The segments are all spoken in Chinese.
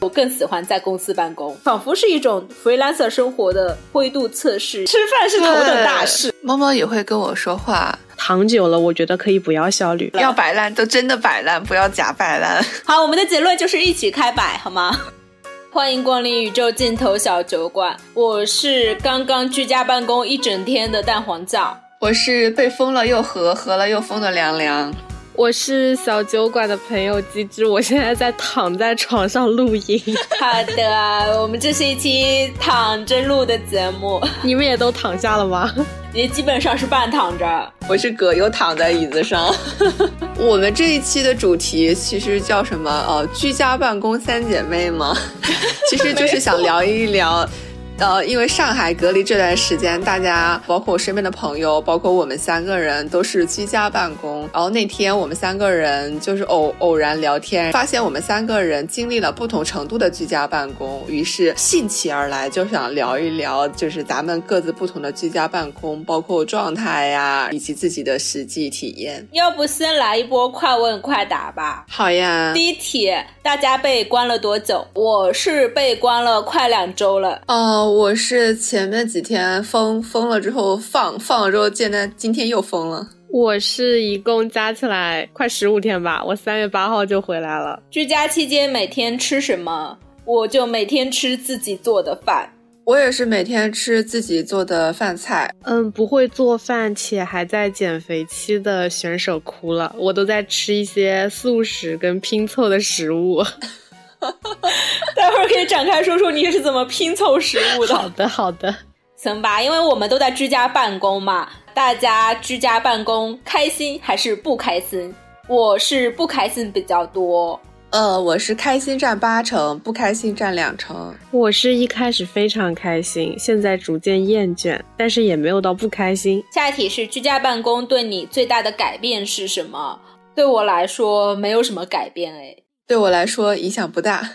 我更喜欢在公司办公，仿佛是一种 freelancer 生活的灰度测试。吃饭是头等大事。猫猫也会跟我说话，躺久了，我觉得可以不要效率，要摆烂就真的摆烂，不要假摆烂。好，我们的结论就是一起开摆，好吗？欢迎光临宇宙尽头小酒馆，我是刚刚居家办公一整天的蛋黄酱，我是被封了又合，合了又封的凉凉。我是小酒馆的朋友机智，我现在在躺在床上录音。好的，我们这是一期躺着录的节目，你们也都躺下了吗？也基本上是半躺着。我是葛优躺在椅子上。我们这一期的主题其实叫什么？呃，居家办公三姐妹吗？其实就是想聊一聊。呃，因为上海隔离这段时间，大家包括我身边的朋友，包括我们三个人都是居家办公。然后那天我们三个人就是偶偶然聊天，发现我们三个人经历了不同程度的居家办公，于是兴起而来，就想聊一聊，就是咱们各自不同的居家办公，包括状态呀，以及自己的实际体验。要不先来一波快问快答吧？好呀。第一题，大家被关了多久？我是被关了快两周了。哦。我是前面几天封封了之后放放了之后，现在今天又封了。我是一共加起来快十五天吧，我三月八号就回来了。居家期间每天吃什么？我就每天吃自己做的饭。我也是每天吃自己做的饭菜。嗯，不会做饭且还在减肥期的选手哭了，我都在吃一些素食跟拼凑的食物。待会儿可以展开说说你是怎么拼凑食物的。好的，好的，行吧，因为我们都在居家办公嘛，大家居家办公开心还是不开心？我是不开心比较多。呃，我是开心占八成，不开心占两成。我是一开始非常开心，现在逐渐厌倦，但是也没有到不开心。下一题是居家办公对你最大的改变是什么？对我来说没有什么改变，哎。对我来说影响不大。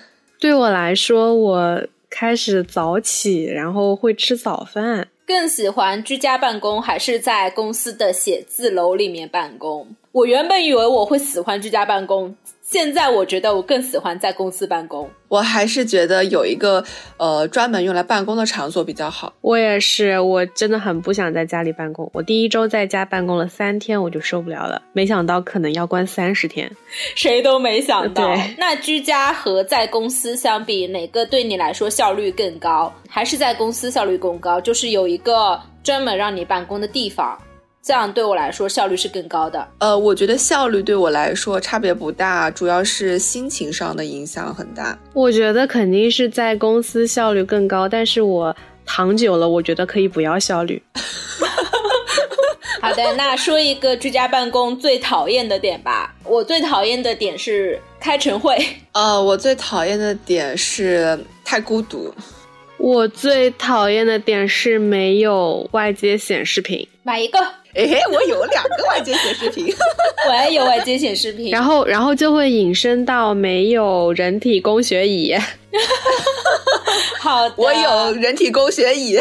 对我来说，我开始早起，然后会吃早饭。更喜欢居家办公还是在公司的写字楼里面办公？我原本以为我会喜欢居家办公。现在我觉得我更喜欢在公司办公，我还是觉得有一个呃专门用来办公的场所比较好。我也是，我真的很不想在家里办公。我第一周在家办公了三天，我就受不了了。没想到可能要关三十天，谁都没想到。对，那居家和在公司相比，哪个对你来说效率更高？还是在公司效率更高？就是有一个专门让你办公的地方。这样对我来说效率是更高的。呃，我觉得效率对我来说差别不大，主要是心情上的影响很大。我觉得肯定是在公司效率更高，但是我躺久了，我觉得可以不要效率。好的，那说一个居家办公最讨厌的点吧。我最讨厌的点是开晨会。呃，我最讨厌的点是太孤独。我最讨厌的点是没有外接显示屏。买一个。哎，我有两个外接显示屏，我也有外接显示屏。然后，然后就会引申到没有人体工学椅。好，我有人体工学椅。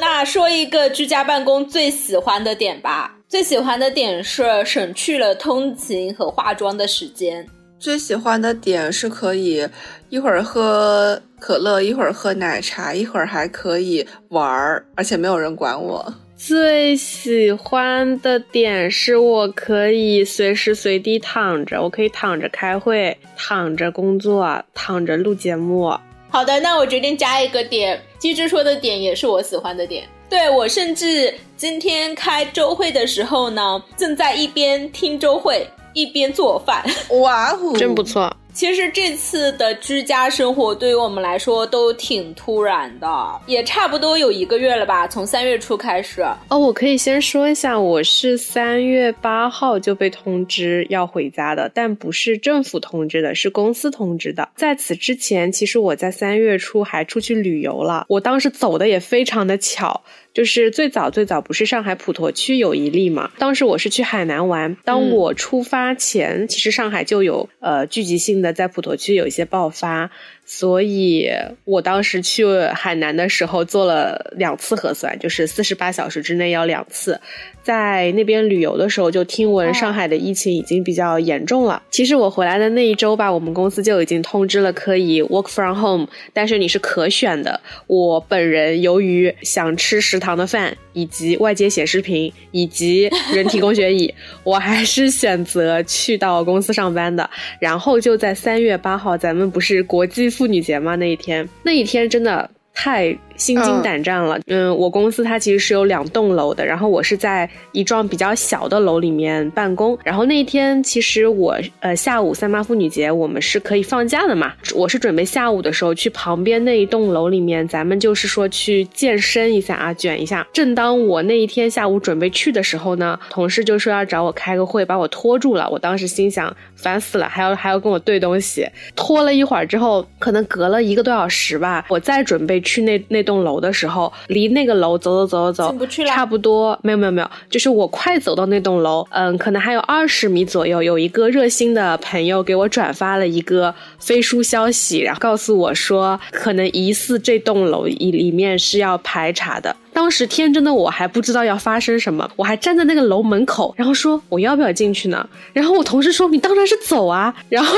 那说一个居家办公最喜欢的点吧。最喜欢的点是省去了通勤和化妆的时间。最喜欢的点是可以一会儿喝可乐，一会儿喝奶茶，一会儿还可以玩儿，而且没有人管我。最喜欢的点是我可以随时随地躺着，我可以躺着开会，躺着工作，躺着录节目。好的，那我决定加一个点，机智说的点也是我喜欢的点。对我甚至今天开周会的时候呢，正在一边听周会一边做饭。哇哦，真不错。其实这次的居家生活对于我们来说都挺突然的，也差不多有一个月了吧，从三月初开始。哦，我可以先说一下，我是三月八号就被通知要回家的，但不是政府通知的，是公司通知的。在此之前，其实我在三月初还出去旅游了，我当时走的也非常的巧。就是最早最早不是上海普陀区有一例嘛？当时我是去海南玩，当我出发前，其实上海就有呃聚集性的在普陀区有一些爆发。所以我当时去海南的时候做了两次核酸，就是四十八小时之内要两次。在那边旅游的时候，就听闻上海的疫情已经比较严重了。其实我回来的那一周吧，我们公司就已经通知了可以 work from home，但是你是可选的。我本人由于想吃食堂的饭，以及外接显示屏，以及人体工学椅，我还是选择去到公司上班的。然后就在三月八号，咱们不是国际。妇女节嘛？那一天，那一天真的太。心惊胆战了。嗯，我公司它其实是有两栋楼的，然后我是在一幢比较小的楼里面办公。然后那一天，其实我呃下午三八妇女节我们是可以放假的嘛。我是准备下午的时候去旁边那一栋楼里面，咱们就是说去健身一下啊，卷一下。正当我那一天下午准备去的时候呢，同事就说要找我开个会，把我拖住了。我当时心想，烦死了，还要还要跟我对东西。拖了一会儿之后，可能隔了一个多小时吧，我再准备去那那。栋楼的时候，离那个楼走走走走走，差不多没有没有没有，就是我快走到那栋楼，嗯，可能还有二十米左右，有一个热心的朋友给我转发了一个飞书消息，然后告诉我说，可能疑似这栋楼里里面是要排查的。当时天真的我还不知道要发生什么，我还站在那个楼门口，然后说我要不要进去呢？然后我同事说你当然是走啊，然后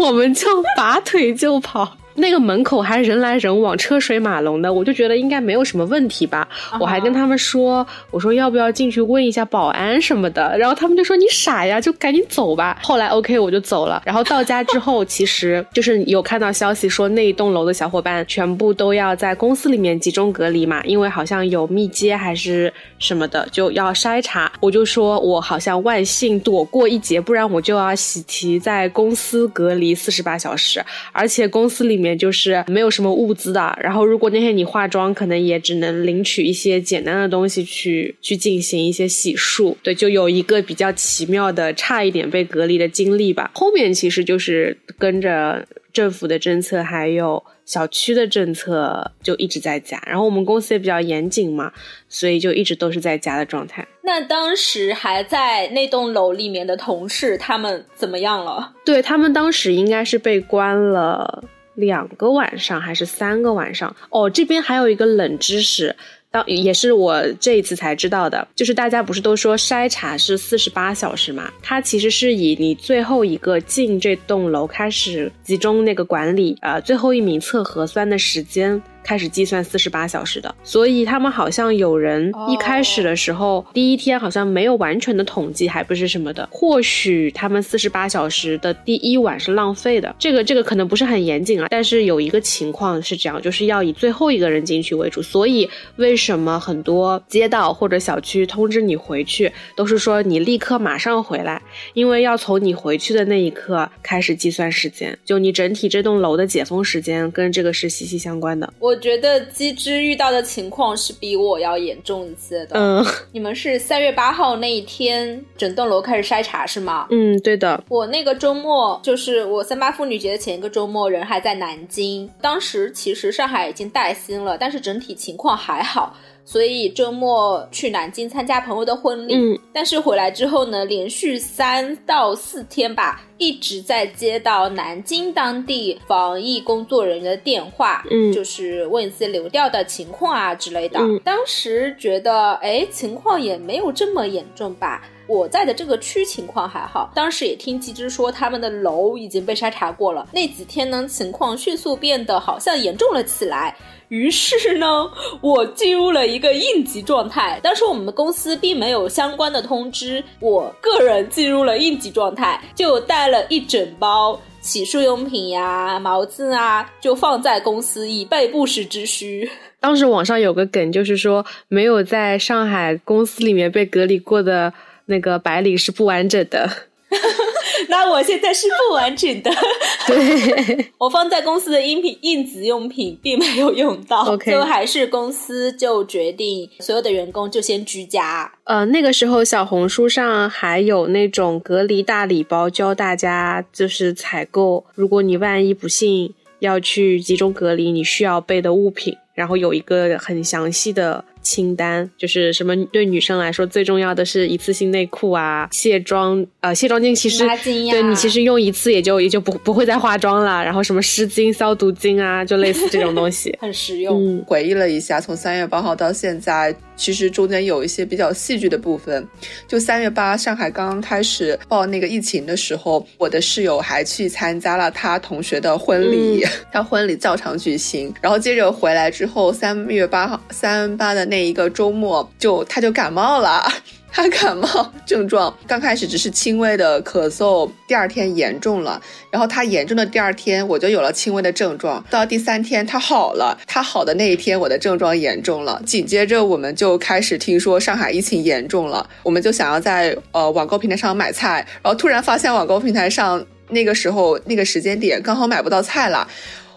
我们就 拔腿就跑。那个门口还人来人往，车水马龙的，我就觉得应该没有什么问题吧。我还跟他们说，我说要不要进去问一下保安什么的，然后他们就说你傻呀，就赶紧走吧。后来 OK 我就走了。然后到家之后，其实就是有看到消息说那一栋楼的小伙伴全部都要在公司里面集中隔离嘛，因为好像有密接还是什么的，就要筛查。我就说我好像万幸躲过一劫，不然我就要喜提在公司隔离四十八小时，而且公司里面。面就是没有什么物资的，然后如果那天你化妆，可能也只能领取一些简单的东西去去进行一些洗漱。对，就有一个比较奇妙的差一点被隔离的经历吧。后面其实就是跟着政府的政策，还有小区的政策，就一直在家。然后我们公司也比较严谨嘛，所以就一直都是在家的状态。那当时还在那栋楼里面的同事，他们怎么样了？对他们当时应该是被关了。两个晚上还是三个晚上？哦，这边还有一个冷知识，当也是我这一次才知道的，就是大家不是都说筛查是四十八小时嘛？它其实是以你最后一个进这栋楼开始集中那个管理，呃，最后一名测核酸的时间。开始计算四十八小时的，所以他们好像有人一开始的时候，第一天好像没有完全的统计，还不是什么的。或许他们四十八小时的第一晚是浪费的，这个这个可能不是很严谨啊。但是有一个情况是这样，就是要以最后一个人进去为主。所以为什么很多街道或者小区通知你回去，都是说你立刻马上回来，因为要从你回去的那一刻开始计算时间，就你整体这栋楼的解封时间跟这个是息息相关的。我。我觉得机智遇到的情况是比我要严重一些的。嗯，你们是三月八号那一天整栋楼开始筛查是吗？嗯，对的。我那个周末就是我三八妇女节的前一个周末，人还在南京。当时其实上海已经带薪了，但是整体情况还好。所以周末去南京参加朋友的婚礼，嗯，但是回来之后呢，连续三到四天吧，一直在接到南京当地防疫工作人员的电话，嗯，就是问一些流调的情况啊之类的。嗯，当时觉得，哎，情况也没有这么严重吧。我在的这个区情况还好，当时也听机智说他们的楼已经被筛查过了。那几天呢，情况迅速变得好像严重了起来。于是呢，我进入了一个应急状态。当时我们公司并没有相关的通知，我个人进入了应急状态，就带了一整包洗漱用品呀、毛巾啊，就放在公司以备不时之需。当时网上有个梗，就是说没有在上海公司里面被隔离过的那个白领是不完整的。那我现在是不完整的，对 我放在公司的音频应急用品并没有用到，最后还是公司就决定所有的员工就先居家。呃，那个时候小红书上还有那种隔离大礼包，教大家就是采购，如果你万一不幸要去集中隔离，你需要备的物品，然后有一个很详细的。清单，就是什么对女生来说最重要的是一次性内裤啊、卸妆呃卸妆巾，其实对你其实用一次也就也就不不会再化妆了。然后什么湿巾、消毒巾啊，就类似这种东西，很实用。回忆了一下，从三月八号到现在，其实中间有一些比较戏剧的部分。就三月八，上海刚刚开始报那个疫情的时候，我的室友还去参加了他同学的婚礼，他婚礼照常举行。然后接着回来之后，三月八号三八的那那一个周末，就他就感冒了。他感冒 症状刚开始只是轻微的咳嗽，第二天严重了。然后他严重的第二天，我就有了轻微的症状。到第三天他好了，他好的那一天，我的症状严重了。紧接着我们就开始听说上海疫情严重了，我们就想要在呃网购平台上买菜，然后突然发现网购平台上那个时候那个时间点刚好买不到菜了，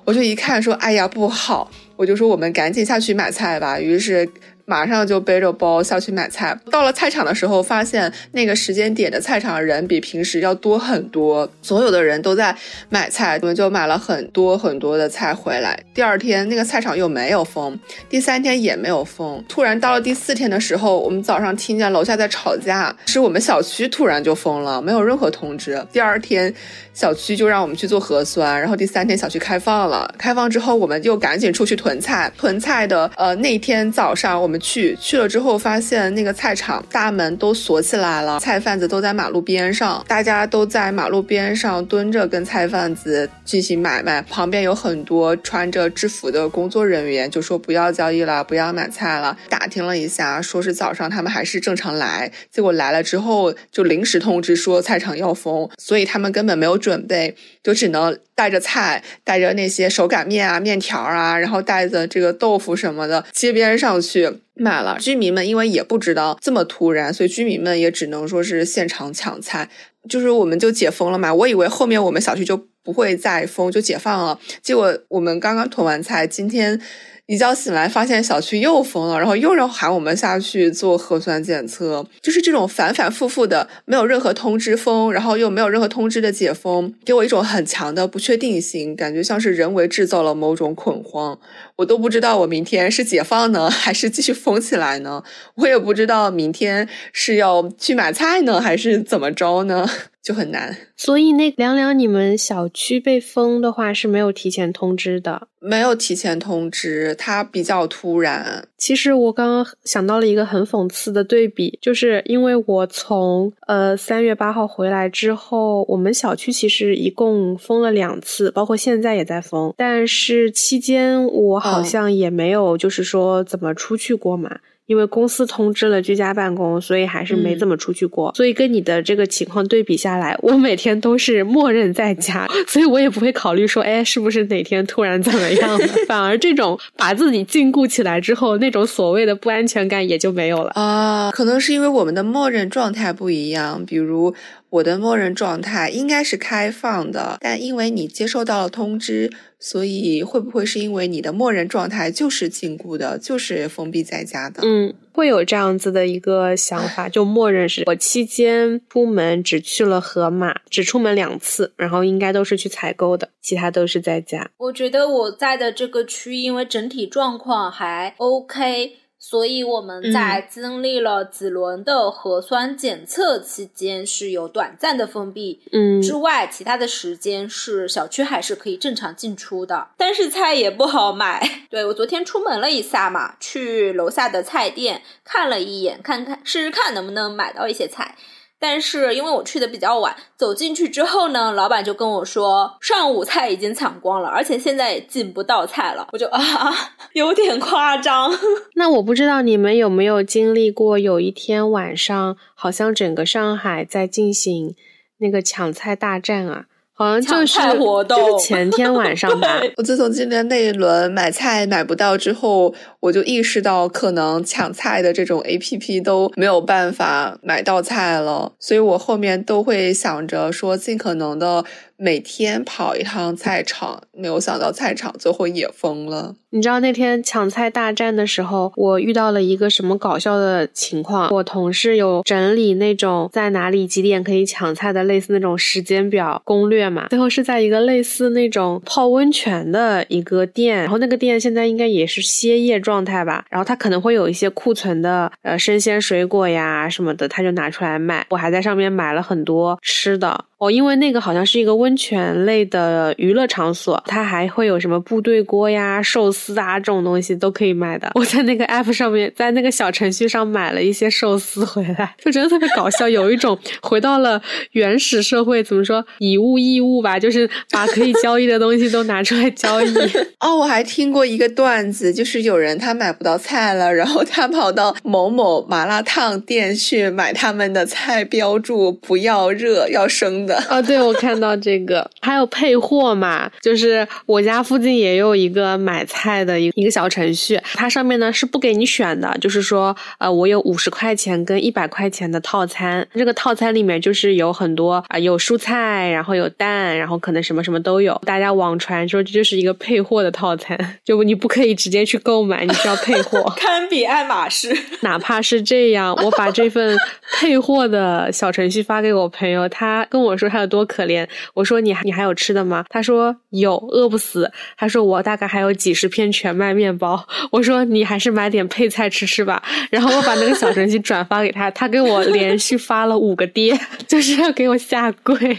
我就一看说，哎呀不好，我就说我们赶紧下去买菜吧。于是。马上就背着包下去买菜。到了菜场的时候，发现那个时间点的菜场人比平时要多很多，所有的人都在买菜，我们就买了很多很多的菜回来。第二天那个菜场又没有封，第三天也没有封。突然到了第四天的时候，我们早上听见楼下在吵架，是我们小区突然就封了，没有任何通知。第二天小区就让我们去做核酸，然后第三天小区开放了，开放之后我们就赶紧出去囤菜。囤菜的呃那天早上我们。去去了之后，发现那个菜场大门都锁起来了，菜贩子都在马路边上，大家都在马路边上蹲着跟菜贩子进行买卖。旁边有很多穿着制服的工作人员，就说不要交易了，不要买菜了。打听了一下，说是早上他们还是正常来，结果来了之后就临时通知说菜场要封，所以他们根本没有准备，就只能带着菜，带着那些手擀面啊、面条啊，然后带着这个豆腐什么的，街边上去。买了，居民们因为也不知道这么突然，所以居民们也只能说是现场抢菜。就是我们就解封了嘛，我以为后面我们小区就不会再封，就解放了。结果我们刚刚囤完菜，今天。一觉醒来，发现小区又封了，然后又要喊我们下去做核酸检测，就是这种反反复复的，没有任何通知封，然后又没有任何通知的解封，给我一种很强的不确定性，感觉像是人为制造了某种恐慌。我都不知道我明天是解放呢，还是继续封起来呢？我也不知道明天是要去买菜呢，还是怎么着呢？就很难，所以那凉凉，你们小区被封的话是没有提前通知的，没有提前通知，它比较突然。其实我刚刚想到了一个很讽刺的对比，就是因为我从呃三月八号回来之后，我们小区其实一共封了两次，包括现在也在封，但是期间我好像也没有就是说怎么出去过嘛。因为公司通知了居家办公，所以还是没怎么出去过。所以跟你的这个情况对比下来，我每天都是默认在家，所以我也不会考虑说，哎，是不是哪天突然怎么样了？反而这种把自己禁锢起来之后，那种所谓的不安全感也就没有了啊。可能是因为我们的默认状态不一样，比如。我的默认状态应该是开放的，但因为你接收到了通知，所以会不会是因为你的默认状态就是禁锢的，就是封闭在家的？嗯，会有这样子的一个想法，就默认是我期间出门只去了盒马，只出门两次，然后应该都是去采购的，其他都是在家。我觉得我在的这个区，因为整体状况还 OK。所以我们在经历了几轮的核酸检测期间是有短暂的封闭，嗯，之外，其他的时间是小区还是可以正常进出的，但是菜也不好买。对我昨天出门了一下嘛，去楼下的菜店看了一眼，看看试试看能不能买到一些菜。但是因为我去的比较晚，走进去之后呢，老板就跟我说，上午菜已经抢光了，而且现在也进不到菜了。我就啊，有点夸张。那我不知道你们有没有经历过，有一天晚上，好像整个上海在进行那个抢菜大战啊。好像就是就是前天晚上吧。我自从今年那一轮买菜买不到之后，我就意识到可能抢菜的这种 A P P 都没有办法买到菜了，所以我后面都会想着说尽可能的每天跑一趟菜场，没有想到菜场最后也封了。你知道那天抢菜大战的时候，我遇到了一个什么搞笑的情况？我同事有整理那种在哪里几点可以抢菜的类似那种时间表攻略嘛，最后是在一个类似那种泡温泉的一个店，然后那个店现在应该也是歇业状状态吧，然后他可能会有一些库存的呃生鲜水果呀什么的，他就拿出来卖。我还在上面买了很多吃的。哦，因为那个好像是一个温泉类的娱乐场所，它还会有什么部队锅呀、寿司啊这种东西都可以卖的。我在那个 app 上面，在那个小程序上买了一些寿司回来，就真的特别搞笑，有一种回到了原始社会，怎么说以物易物吧，就是把可以交易的东西都拿出来交易。哦，我还听过一个段子，就是有人他买不到菜了，然后他跑到某某麻辣烫店去买他们的菜，标注不要热，要生。哦，对，我看到这个，还有配货嘛，就是我家附近也有一个买菜的一一个小程序，它上面呢是不给你选的，就是说，呃，我有五十块钱跟一百块钱的套餐，这个套餐里面就是有很多啊，有蔬菜，然后有蛋，然后可能什么什么都有，大家网传说这就是一个配货的套餐，就你不可以直接去购买，你需要配货，堪比爱马仕。哪怕是这样，我把这份配货的小程序发给我朋友，他跟我。说他有多可怜，我说你你还有吃的吗？他说有，饿不死。他说我大概还有几十片全麦面包。我说你还是买点配菜吃吃吧。然后我把那个小程序转发给他，他给我连续发了五个爹，就是要给我下跪。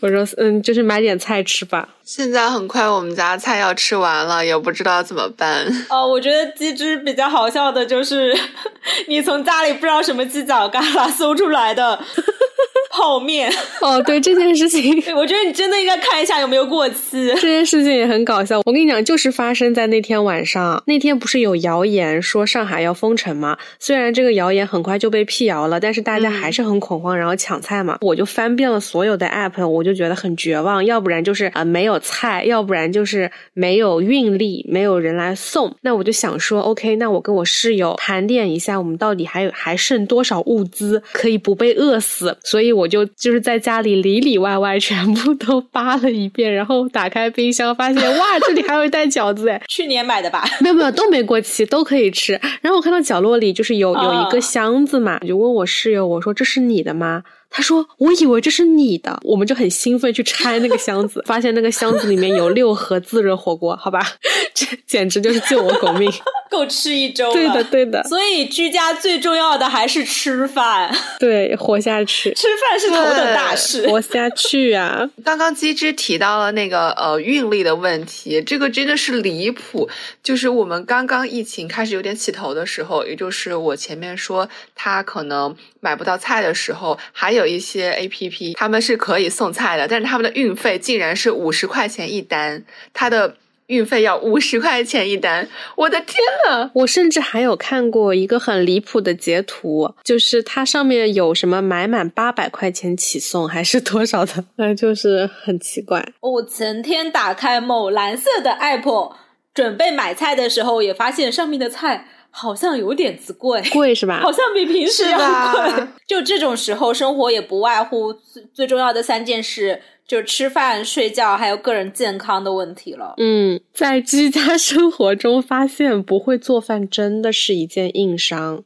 我说嗯，就是买点菜吃吧。现在很快我们家菜要吃完了，也不知道怎么办。哦，我觉得鸡汁比较好笑的就是，你从家里不知道什么犄角旮旯搜出来的泡面。哦，对这件事情，我觉得你真的应该看一下有没有过期。这件事情也很搞笑，我跟你讲，就是发生在那天晚上。那天不是有谣言说上海要封城吗？虽然这个谣言很快就被辟谣了，但是大家还是很恐慌，然后抢菜嘛。我就翻遍了所有的 app，我就觉得很绝望。要不然就是啊，没有。菜，要不然就是没有运力，没有人来送。那我就想说，OK，那我跟我室友盘点一下，我们到底还有还剩多少物资可以不被饿死？所以我就就是在家里里里外外全部 都扒了一遍，然后打开冰箱，发现哇，这里还有一袋饺子哎，去年买的吧？没有没有，都没过期，都可以吃。然后我看到角落里就是有有一个箱子嘛，我就问我室友，我说这是你的吗？他说：“我以为这是你的，我们就很兴奋去拆那个箱子，发现那个箱子里面有六盒自热火锅，好吧，这简直就是救我狗命，够吃一周。对的，对的。所以居家最重要的还是吃饭，对，活下去，吃饭是头等大事，活下去啊。刚刚机智提到了那个呃运力的问题，这个真的是离谱。就是我们刚刚疫情开始有点起头的时候，也就是我前面说他可能买不到菜的时候，还有。一些 A P P，他们是可以送菜的，但是他们的运费竟然是五十块钱一单，它的运费要五十块钱一单，我的天呐！我甚至还有看过一个很离谱的截图，就是它上面有什么买满八百块钱起送，还是多少的，那就是很奇怪。我前天打开某蓝色的 App，准备买菜的时候，也发现上面的菜。好像有点子贵，贵是吧？好像比平时要贵。就这种时候，生活也不外乎最最重要的三件事，就是吃饭、睡觉，还有个人健康的问题了。嗯，在居家生活中发现不会做饭，真的是一件硬伤，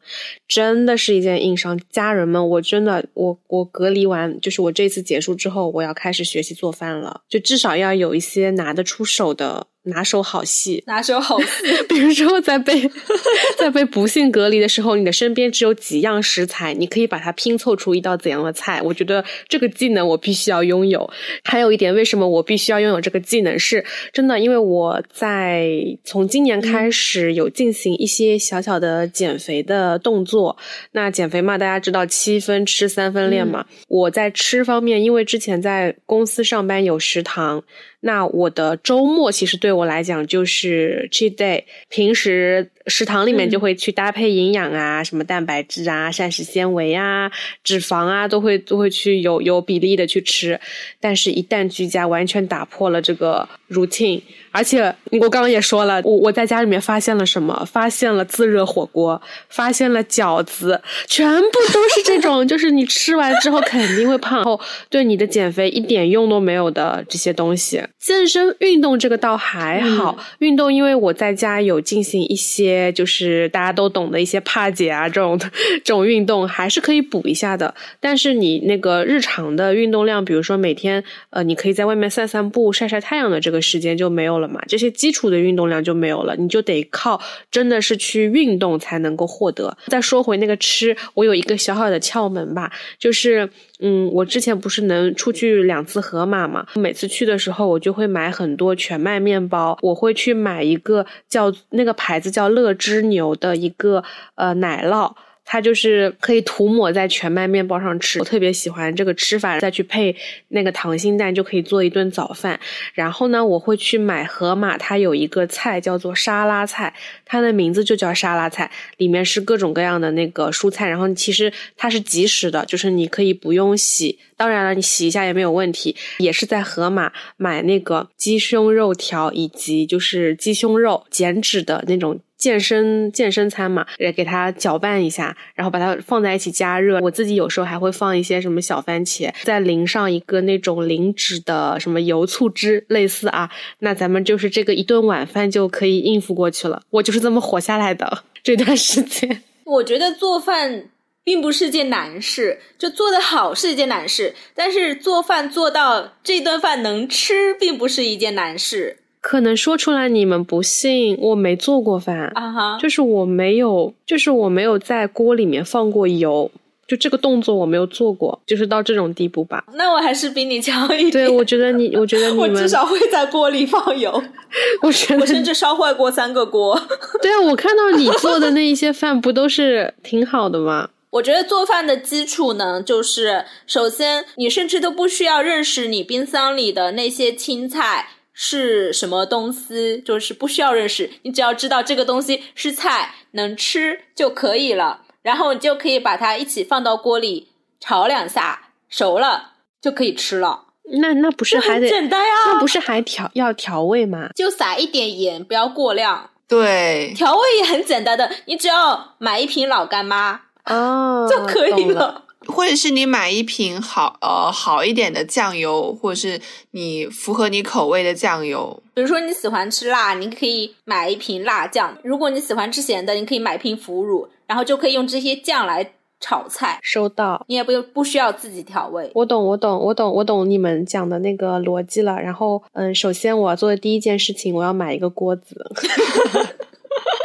真的是一件硬伤。家人们，我真的，我我隔离完，就是我这次结束之后，我要开始学习做饭了，就至少要有一些拿得出手的。拿手好戏，拿手好戏。比如说，在被 在被不幸隔离的时候，你的身边只有几样食材，你可以把它拼凑出一道怎样的菜？我觉得这个技能我必须要拥有。还有一点，为什么我必须要拥有这个技能？是真的，因为我在从今年开始有进行一些小小的减肥的动作。那减肥嘛，大家知道七分吃三分练嘛。我在吃方面，因为之前在公司上班有食堂。那我的周末其实对我来讲就是 cheat day，平时食堂里面就会去搭配营养啊，什么蛋白质啊、膳食纤维啊、脂肪啊，都会都会去有有比例的去吃。但是，一旦居家，完全打破了这个 routine。而且我刚刚也说了，我我在家里面发现了什么？发现了自热火锅，发现了饺子，全部都是这种，就是你吃完之后肯定会胖，后对你的减肥一点用都没有的这些东西。健身运动这个倒还好，运动因为我在家有进行一些就是大家都懂的一些帕姐啊这种这种运动，还是可以补一下的。但是你那个日常的运动量，比如说每天呃你可以在外面散散步、晒晒太阳的这个时间就没有了。嘛，这些基础的运动量就没有了，你就得靠真的是去运动才能够获得。再说回那个吃，我有一个小小的窍门吧，就是嗯，我之前不是能出去两次盒马嘛，每次去的时候我就会买很多全麦面包，我会去买一个叫那个牌子叫乐之牛的一个呃奶酪。它就是可以涂抹在全麦面包上吃，我特别喜欢这个吃法，再去配那个溏心蛋就可以做一顿早饭。然后呢，我会去买盒马，它有一个菜叫做沙拉菜，它的名字就叫沙拉菜，里面是各种各样的那个蔬菜。然后其实它是即食的，就是你可以不用洗，当然了，你洗一下也没有问题。也是在盒马买那个鸡胸肉条以及就是鸡胸肉减脂的那种。健身健身餐嘛，也给它搅拌一下，然后把它放在一起加热。我自己有时候还会放一些什么小番茄，再淋上一个那种零脂的什么油醋汁，类似啊。那咱们就是这个一顿晚饭就可以应付过去了。我就是这么活下来的这段时间。我觉得做饭并不是件难事，就做得好是一件难事，但是做饭做到这顿饭能吃，并不是一件难事。可能说出来你们不信，我没做过饭啊哈，就是我没有，就是我没有在锅里面放过油，就这个动作我没有做过，就是到这种地步吧。那我还是比你强一点。对，我觉得你，我觉得你们至少会在锅里放油。我觉得我甚至烧坏过三个锅。对啊，我看到你做的那一些饭不都是挺好的吗？我觉得做饭的基础呢，就是首先你甚至都不需要认识你冰箱里的那些青菜。是什么东西？就是不需要认识，你只要知道这个东西是菜，能吃就可以了。然后你就可以把它一起放到锅里炒两下，熟了就可以吃了。那那不是还得简单呀？那不是还调要调味吗？就撒一点盐，不要过量。对，调味也很简单的，你只要买一瓶老干妈哦就可以了。或者是你买一瓶好呃好一点的酱油，或者是你符合你口味的酱油。比如说你喜欢吃辣，你可以买一瓶辣酱；如果你喜欢吃咸的，你可以买一瓶腐乳，然后就可以用这些酱来炒菜。收到，你也不用不需要自己调味。我懂，我懂，我懂，我懂你们讲的那个逻辑了。然后，嗯，首先我要做的第一件事情，我要买一个锅子。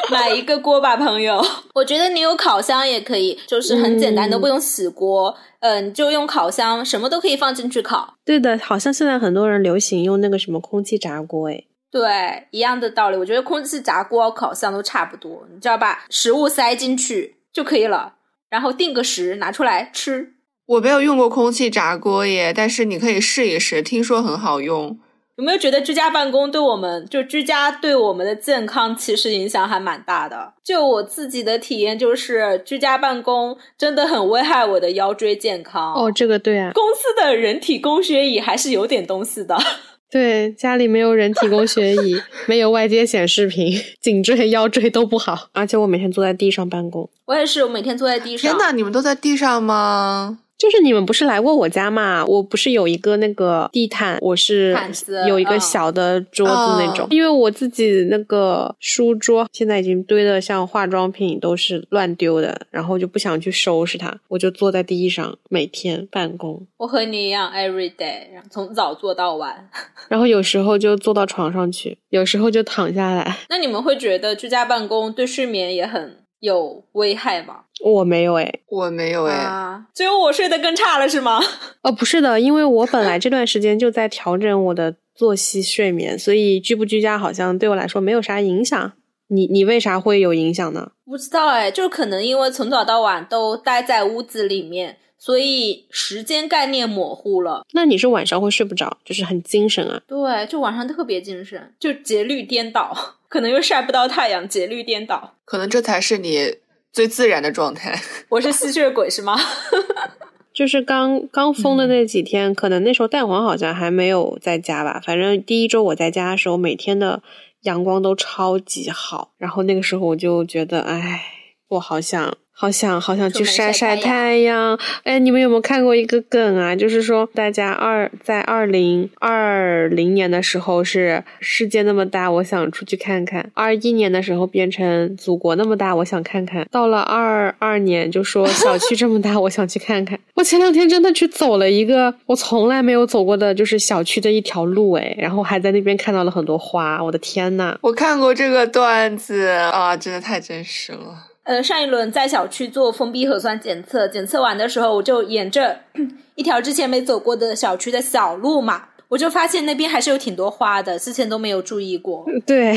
买一个锅吧，朋友。我觉得你有烤箱也可以，就是很简单，都不用洗锅。嗯，就用烤箱，什么都可以放进去烤。对的，好像现在很多人流行用那个什么空气炸锅，哎，对，一样的道理。我觉得空气炸锅、烤箱都差不多，你只要把食物塞进去就可以了，然后定个时拿出来吃。我没有用过空气炸锅耶，但是你可以试一试，听说很好用。有没有觉得居家办公对我们，就居家对我们的健康其实影响还蛮大的？就我自己的体验，就是居家办公真的很危害我的腰椎健康。哦，这个对啊，公司的人体工学椅还是有点东西的。对，家里没有人体工学椅，没有外接显示屏，颈椎、腰椎都不好。而且我每天坐在地上办公。我也是，我每天坐在地上。天呐，你们都在地上吗？就是你们不是来过我家嘛？我不是有一个那个地毯，我是有一个小的桌子那种。因为我自己那个书桌现在已经堆的像化妆品都是乱丢的，然后就不想去收拾它，我就坐在地上每天办公。我和你一样，every day，从早做到晚。然后有时候就坐到床上去，有时候就躺下来。那你们会觉得居家办公对睡眠也很？有危害吗？我没有哎，我没有哎，只有我睡得更差了是吗？哦，不是的，因为我本来这段时间就在调整我的作息睡眠，所以居不居家好像对我来说没有啥影响。你你为啥会有影响呢？不知道哎，就可能因为从早到晚都待在屋子里面，所以时间概念模糊了。那你是晚上会睡不着，就是很精神啊？对，就晚上特别精神，就节律颠倒。可能又晒不到太阳，节律颠倒。可能这才是你最自然的状态。我是吸血鬼是吗？就是刚刚封的那几天，可能那时候蛋黄好像还没有在家吧。反正第一周我在家的时候，每天的阳光都超级好。然后那个时候我就觉得，哎，我好想。好想好想去晒晒太阳！哎，你们有没有看过一个梗啊？就是说，大家二在二零二零年的时候是世界那么大，我想出去看看；二一年的时候变成祖国那么大，我想看看；到了二二年就说 小区这么大，我想去看看。我前两天真的去走了一个我从来没有走过的，就是小区的一条路，哎，然后还在那边看到了很多花。我的天呐！我看过这个段子啊，真的太真实了。呃，上一轮在小区做封闭核酸检测，检测完的时候，我就沿着 一条之前没走过的小区的小路嘛，我就发现那边还是有挺多花的，之前都没有注意过。对，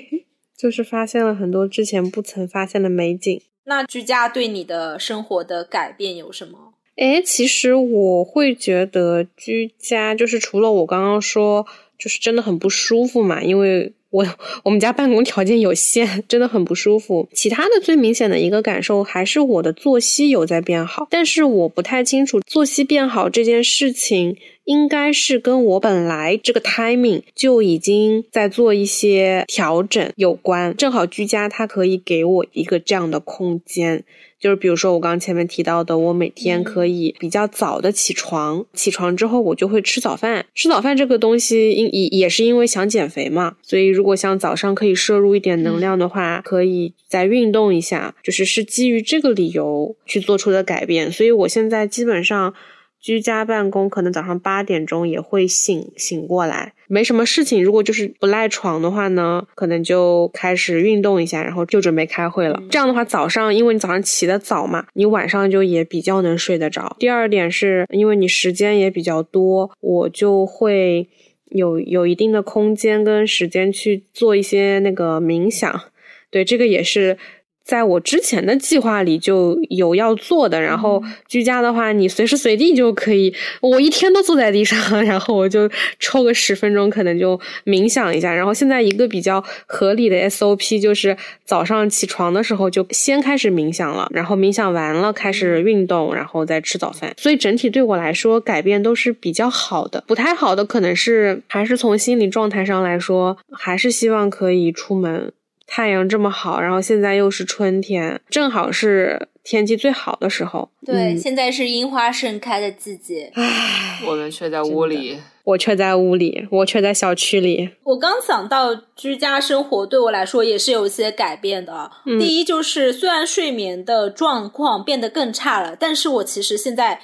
就是发现了很多之前不曾发现的美景。那居家对你的生活的改变有什么？哎，其实我会觉得居家就是除了我刚刚说，就是真的很不舒服嘛，因为。我我们家办公条件有限，真的很不舒服。其他的最明显的一个感受还是我的作息有在变好，但是我不太清楚作息变好这件事情应该是跟我本来这个 timing 就已经在做一些调整有关。正好居家它可以给我一个这样的空间。就是比如说我刚刚前面提到的，我每天可以比较早的起床，起床之后我就会吃早饭。吃早饭这个东西，因也也是因为想减肥嘛，所以如果像早上可以摄入一点能量的话，可以再运动一下，就是是基于这个理由去做出的改变。所以我现在基本上。居家办公可能早上八点钟也会醒醒过来，没什么事情。如果就是不赖床的话呢，可能就开始运动一下，然后就准备开会了。这样的话，早上因为你早上起得早嘛，你晚上就也比较能睡得着。第二点是因为你时间也比较多，我就会有有一定的空间跟时间去做一些那个冥想。对，这个也是。在我之前的计划里就有要做的，然后居家的话，你随时随地就可以。我一天都坐在地上，然后我就抽个十分钟，可能就冥想一下。然后现在一个比较合理的 SOP 就是早上起床的时候就先开始冥想了，然后冥想完了开始运动，然后再吃早饭。所以整体对我来说改变都是比较好的。不太好的可能是还是从心理状态上来说，还是希望可以出门。太阳这么好，然后现在又是春天，正好是天气最好的时候。对，现在是樱花盛开的季节。唉，我们却在屋里，我却在屋里，我却在小区里。我刚想到居家生活对我来说也是有一些改变的。第一就是虽然睡眠的状况变得更差了，但是我其实现在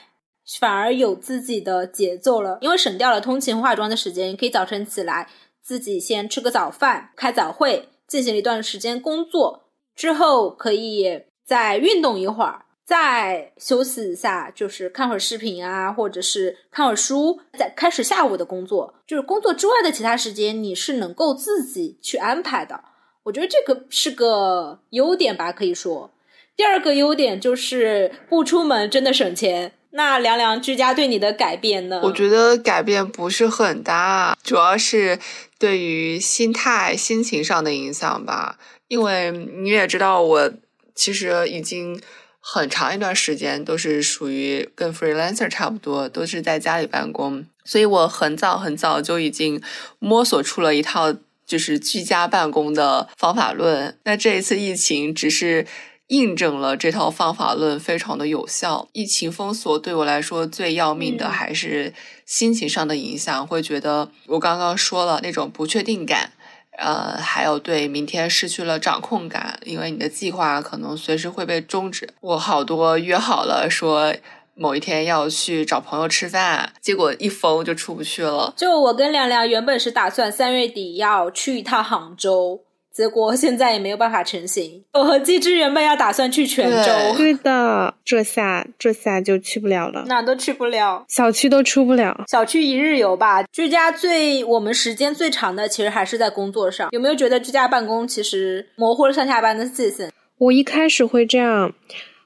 反而有自己的节奏了，因为省掉了通勤化妆的时间，可以早晨起来自己先吃个早饭，开早会。进行了一段时间工作之后，可以再运动一会儿，再休息一下，就是看会儿视频啊，或者是看会儿书，再开始下午的工作。就是工作之外的其他时间，你是能够自己去安排的。我觉得这个是个优点吧，可以说。第二个优点就是不出门真的省钱。那凉凉居家对你的改变呢？我觉得改变不是很大，主要是对于心态、心情上的影响吧。因为你也知道，我其实已经很长一段时间都是属于跟 freelancer 差不多，都是在家里办公，所以我很早很早就已经摸索出了一套就是居家办公的方法论。那这一次疫情只是。印证了这套方法论非常的有效。疫情封锁对我来说最要命的还是心情上的影响，会觉得我刚刚说了那种不确定感，呃，还有对明天失去了掌控感，因为你的计划可能随时会被终止。我好多约好了说某一天要去找朋友吃饭，结果一封就出不去了。就我跟亮亮原本是打算三月底要去一趟杭州。结果现在也没有办法成行。我和季之原本要打算去泉州，对的，这下这下就去不了了，哪都去不了，小区都出不了，小区一日游吧。居家最我们时间最长的，其实还是在工作上。有没有觉得居家办公其实模糊了上下班的界限？我一开始会这样，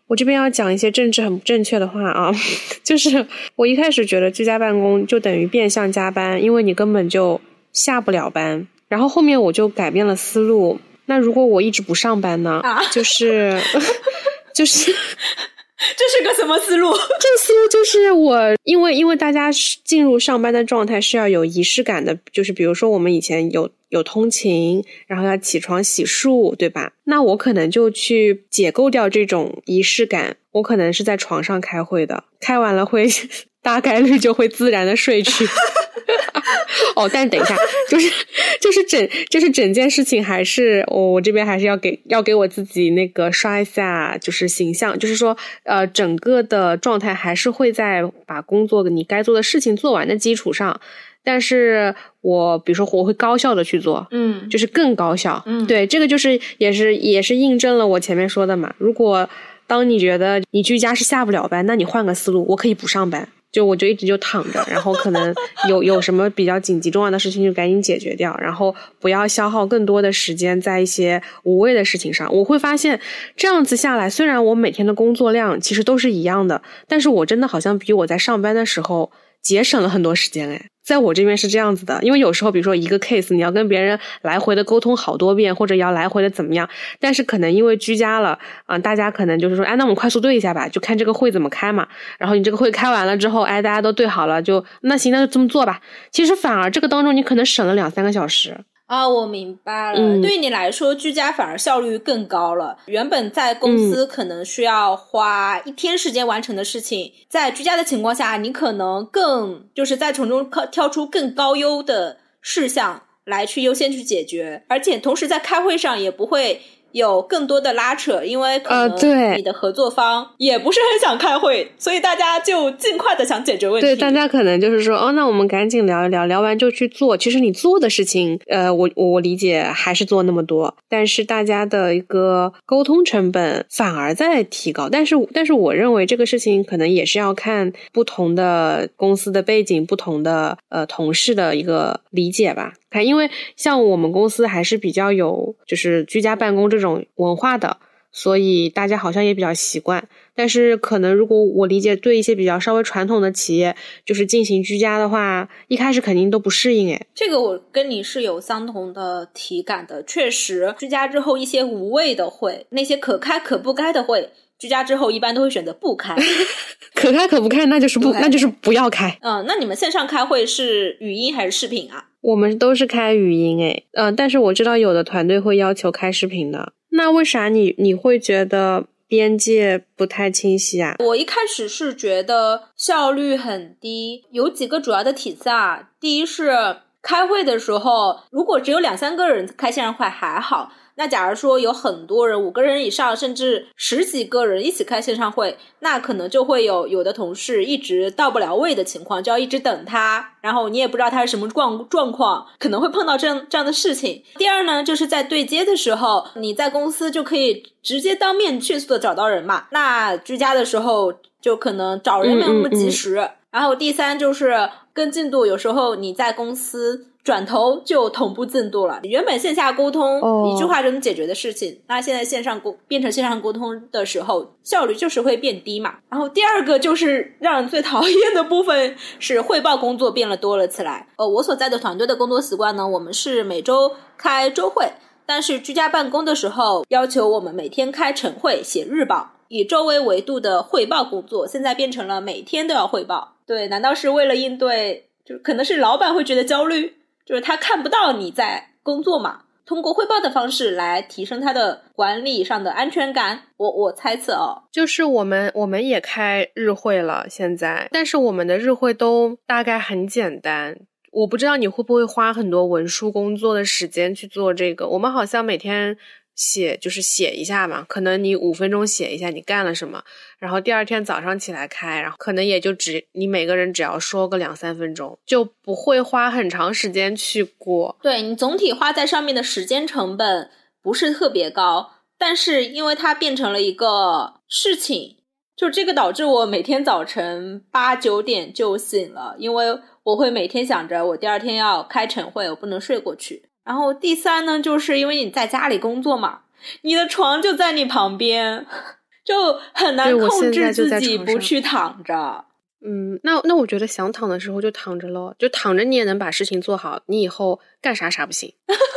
我这边要讲一些政治很不正确的话啊，就是我一开始觉得居家办公就等于变相加班，因为你根本就下不了班。然后后面我就改变了思路。那如果我一直不上班呢？啊，就是 就是。这是个什么思路？这思路就是我，因为因为大家进入上班的状态是要有仪式感的，就是比如说我们以前有有通勤，然后要起床洗漱，对吧？那我可能就去解构掉这种仪式感，我可能是在床上开会的，开完了会大概率就会自然的睡去。哦，但等一下，就是就是整就是整件事情，还是我我这边还是要给要给我自己那个刷一下，就是形象，就是说呃，整个的状态还是会在把工作你该做的事情做完的基础上，但是我比如说我会高效的去做，嗯，就是更高效，嗯，对，这个就是也是也是印证了我前面说的嘛。如果当你觉得你居家是下不了班，那你换个思路，我可以不上班。就我就一直就躺着，然后可能有有什么比较紧急重要的事情就赶紧解决掉，然后不要消耗更多的时间在一些无谓的事情上。我会发现这样子下来，虽然我每天的工作量其实都是一样的，但是我真的好像比我在上班的时候节省了很多时间哎。在我这边是这样子的，因为有时候，比如说一个 case，你要跟别人来回的沟通好多遍，或者要来回的怎么样，但是可能因为居家了，啊，大家可能就是说，哎，那我们快速对一下吧，就看这个会怎么开嘛。然后你这个会开完了之后，哎，大家都对好了，就那行，那就这么做吧。其实反而这个当中，你可能省了两三个小时。啊，我明白了。嗯对于你来说，居家反而效率更高了。原本在公司可能需要花一天时间完成的事情，在居家的情况下，你可能更就是在从中挑挑出更高优的事项来去优先去解决，而且同时在开会上也不会。有更多的拉扯，因为可能呃对你的合作方也不是很想开会，所以大家就尽快的想解决问题。对，大家可能就是说，哦，那我们赶紧聊一聊，聊完就去做。其实你做的事情，呃，我我理解还是做那么多，但是大家的一个沟通成本反而在提高。但是，但是我认为这个事情可能也是要看不同的公司的背景、不同的呃同事的一个理解吧。因为像我们公司还是比较有就是居家办公这种文化的。所以大家好像也比较习惯，但是可能如果我理解对一些比较稍微传统的企业，就是进行居家的话，一开始肯定都不适应诶。这个我跟你是有相同的体感的，确实居家之后一些无谓的会，那些可开可不开的会，居家之后一般都会选择不开。可开可不开，那就是不，不那就是不要开。嗯，那你们线上开会是语音还是视频啊？我们都是开语音诶，嗯、但是我知道有的团队会要求开视频的。那为啥你你会觉得边界不太清晰啊？我一开始是觉得效率很低，有几个主要的体现啊。第一是开会的时候，如果只有两三个人开线上会还好，那假如说有很多人，五个人以上，甚至十几个人一起开线上会，那可能就会有有的同事一直到不了位的情况，就要一直等他，然后你也不知道他是什么状状况，可能会碰到这样这样的事情。第二呢，就是在对接的时候，你在公司就可以直接当面迅速的找到人嘛，那居家的时候就可能找人没有那么及时。然后第三就是跟进度，有时候你在公司转头就同步进度了。原本线下沟通、哦一句话就能解决的事情，那现在线上沟变成线上沟通的时候，效率就是会变低嘛。然后第二个就是让人最讨厌的部分是汇报工作变了多了起来。呃，我所在的团队的工作习惯呢，我们是每周开周会。但是居家办公的时候，要求我们每天开晨会、写日报，以周为维度的汇报工作，现在变成了每天都要汇报。对，难道是为了应对？就可能是老板会觉得焦虑，就是他看不到你在工作嘛，通过汇报的方式来提升他的管理上的安全感。我我猜测哦，就是我们我们也开日会了，现在，但是我们的日会都大概很简单。我不知道你会不会花很多文书工作的时间去做这个。我们好像每天写就是写一下嘛，可能你五分钟写一下你干了什么，然后第二天早上起来开，然后可能也就只你每个人只要说个两三分钟，就不会花很长时间去过。对你总体花在上面的时间成本不是特别高，但是因为它变成了一个事情，就这个导致我每天早晨八九点就醒了，因为我会每天想着我第二天要开晨会，我不能睡过去。然后第三呢，就是因为你在家里工作嘛，你的床就在你旁边，就很难控制自己不去躺着。嗯，那那我觉得想躺的时候就躺着喽，就躺着你也能把事情做好，你以后干啥啥不行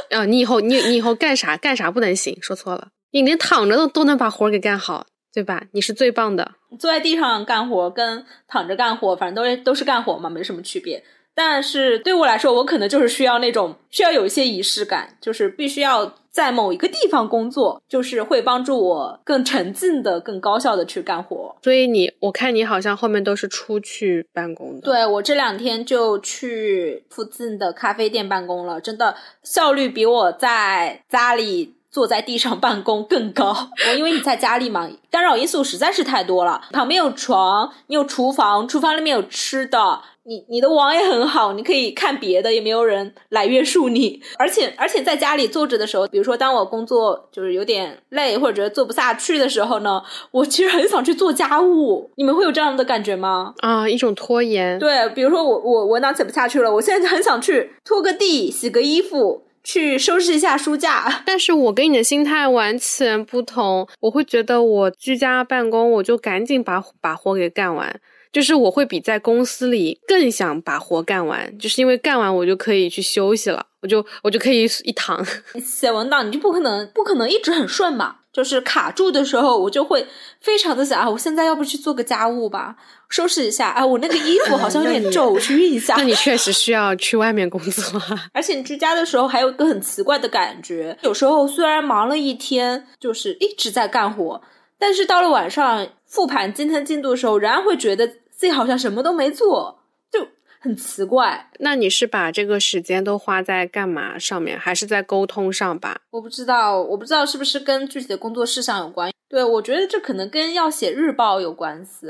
啊？你以后你你以后干啥干啥不能行？说错了，你连躺着都都能把活给干好，对吧？你是最棒的。坐在地上干活跟躺着干活，反正都是都是干活嘛，没什么区别。但是对我来说，我可能就是需要那种需要有一些仪式感，就是必须要在某一个地方工作，就是会帮助我更沉浸的、更高效的去干活。所以你，我看你好像后面都是出去办公的。对我这两天就去附近的咖啡店办公了，真的效率比我在家里坐在地上办公更高。我因为你在家里嘛，干扰因素实在是太多了，旁边有床，你有厨房，厨房里面有吃的。你你的网也很好，你可以看别的，也没有人来约束你。而且而且在家里坐着的时候，比如说当我工作就是有点累或者做不下去的时候呢，我其实很想去做家务。你们会有这样的感觉吗？啊，一种拖延。对，比如说我我我哪写不下去了，我现在就很想去拖个地、洗个衣服、去收拾一下书架。但是我跟你的心态完全不同，我会觉得我居家办公，我就赶紧把把活给干完。就是我会比在公司里更想把活干完，就是因为干完我就可以去休息了，我就我就可以一躺。写文档你就不可能不可能一直很顺嘛，就是卡住的时候，我就会非常的想啊，我现在要不去做个家务吧，收拾一下啊，我那个衣服好像有点皱，我去熨一下。那你 确实需要去外面工作，而且你居家的时候还有一个很奇怪的感觉，有时候虽然忙了一天，就是一直在干活，但是到了晚上复盘今天进度的时候，仍然会觉得。自己好像什么都没做，就很奇怪。那你是把这个时间都花在干嘛上面，还是在沟通上吧？我不知道，我不知道是不是跟具体的工作事项有关。对，我觉得这可能跟要写日报有关系，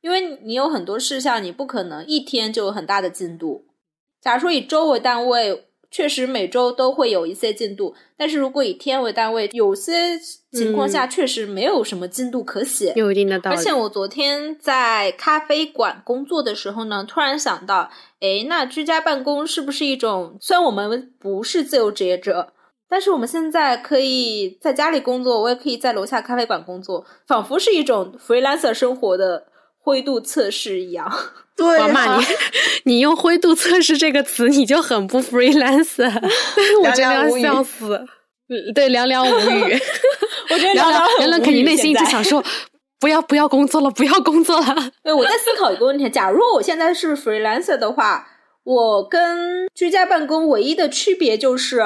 因为你有很多事项，你不可能一天就有很大的进度。假如说以周为单位。确实每周都会有一些进度，但是如果以天为单位，有些情况下确实没有什么进度可写。有一定的道理。而且我昨天在咖啡馆工作的时候呢，突然想到，哎，那居家办公是不是一种？虽然我们不是自由职业者，但是我们现在可以在家里工作，我也可以在楼下咖啡馆工作，仿佛是一种 freelancer 生活的灰度测试一样。我骂你，你用“灰度测试”这个词，你就很不 freelancer，我真的要笑死。对，凉凉无语。我觉得凉凉凉凉肯定内心一直想说，不要不要工作了，不要工作了。对，我在思考一个问题：假如我现在是 freelancer 的话，我跟居家办公唯一的区别就是，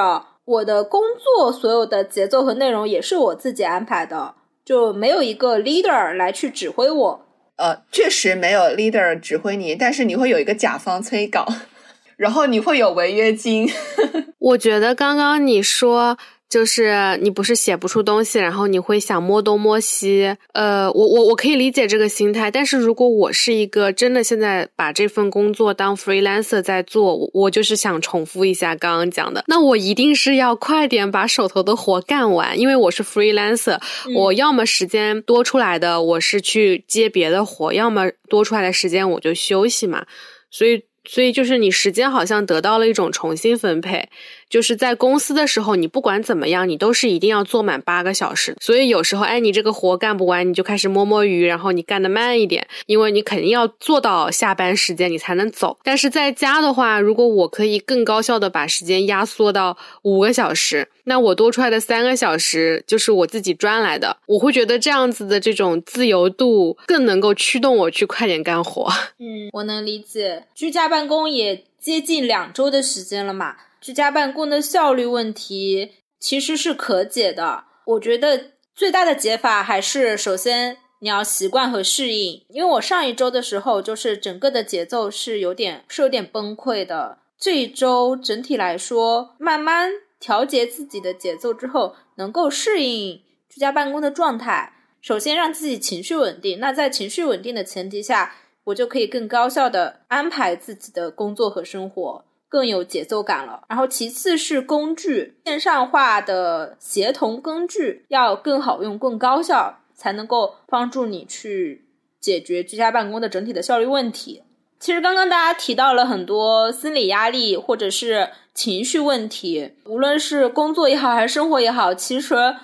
我的工作所有的节奏和内容也是我自己安排的，就没有一个 leader 来去指挥我。呃，确实没有 leader 指挥你，但是你会有一个甲方催稿，然后你会有违约金。我觉得刚刚你说。就是你不是写不出东西，然后你会想摸东摸西。呃，我我我可以理解这个心态，但是如果我是一个真的现在把这份工作当 freelancer 在做，我就是想重复一下刚刚讲的，那我一定是要快点把手头的活干完，因为我是 freelancer，我要么时间多出来的我是去接别的活，要么多出来的时间我就休息嘛，所以。所以就是你时间好像得到了一种重新分配，就是在公司的时候，你不管怎么样，你都是一定要做满八个小时。所以有时候，哎，你这个活干不完，你就开始摸摸鱼，然后你干的慢一点，因为你肯定要做到下班时间，你才能走。但是在家的话，如果我可以更高效的把时间压缩到五个小时，那我多出来的三个小时就是我自己赚来的。我会觉得这样子的这种自由度更能够驱动我去快点干活。嗯，我能理解，居家。办公也接近两周的时间了嘛，居家办公的效率问题其实是可解的。我觉得最大的解法还是，首先你要习惯和适应。因为我上一周的时候，就是整个的节奏是有点是有点崩溃的。这一周整体来说，慢慢调节自己的节奏之后，能够适应居家办公的状态。首先让自己情绪稳定。那在情绪稳定的前提下。我就可以更高效的安排自己的工作和生活，更有节奏感了。然后其次是工具，线上化的协同工具要更好用、更高效，才能够帮助你去解决居家办公的整体的效率问题。其实刚刚大家提到了很多心理压力或者是情绪问题，无论是工作也好还是生活也好，其实。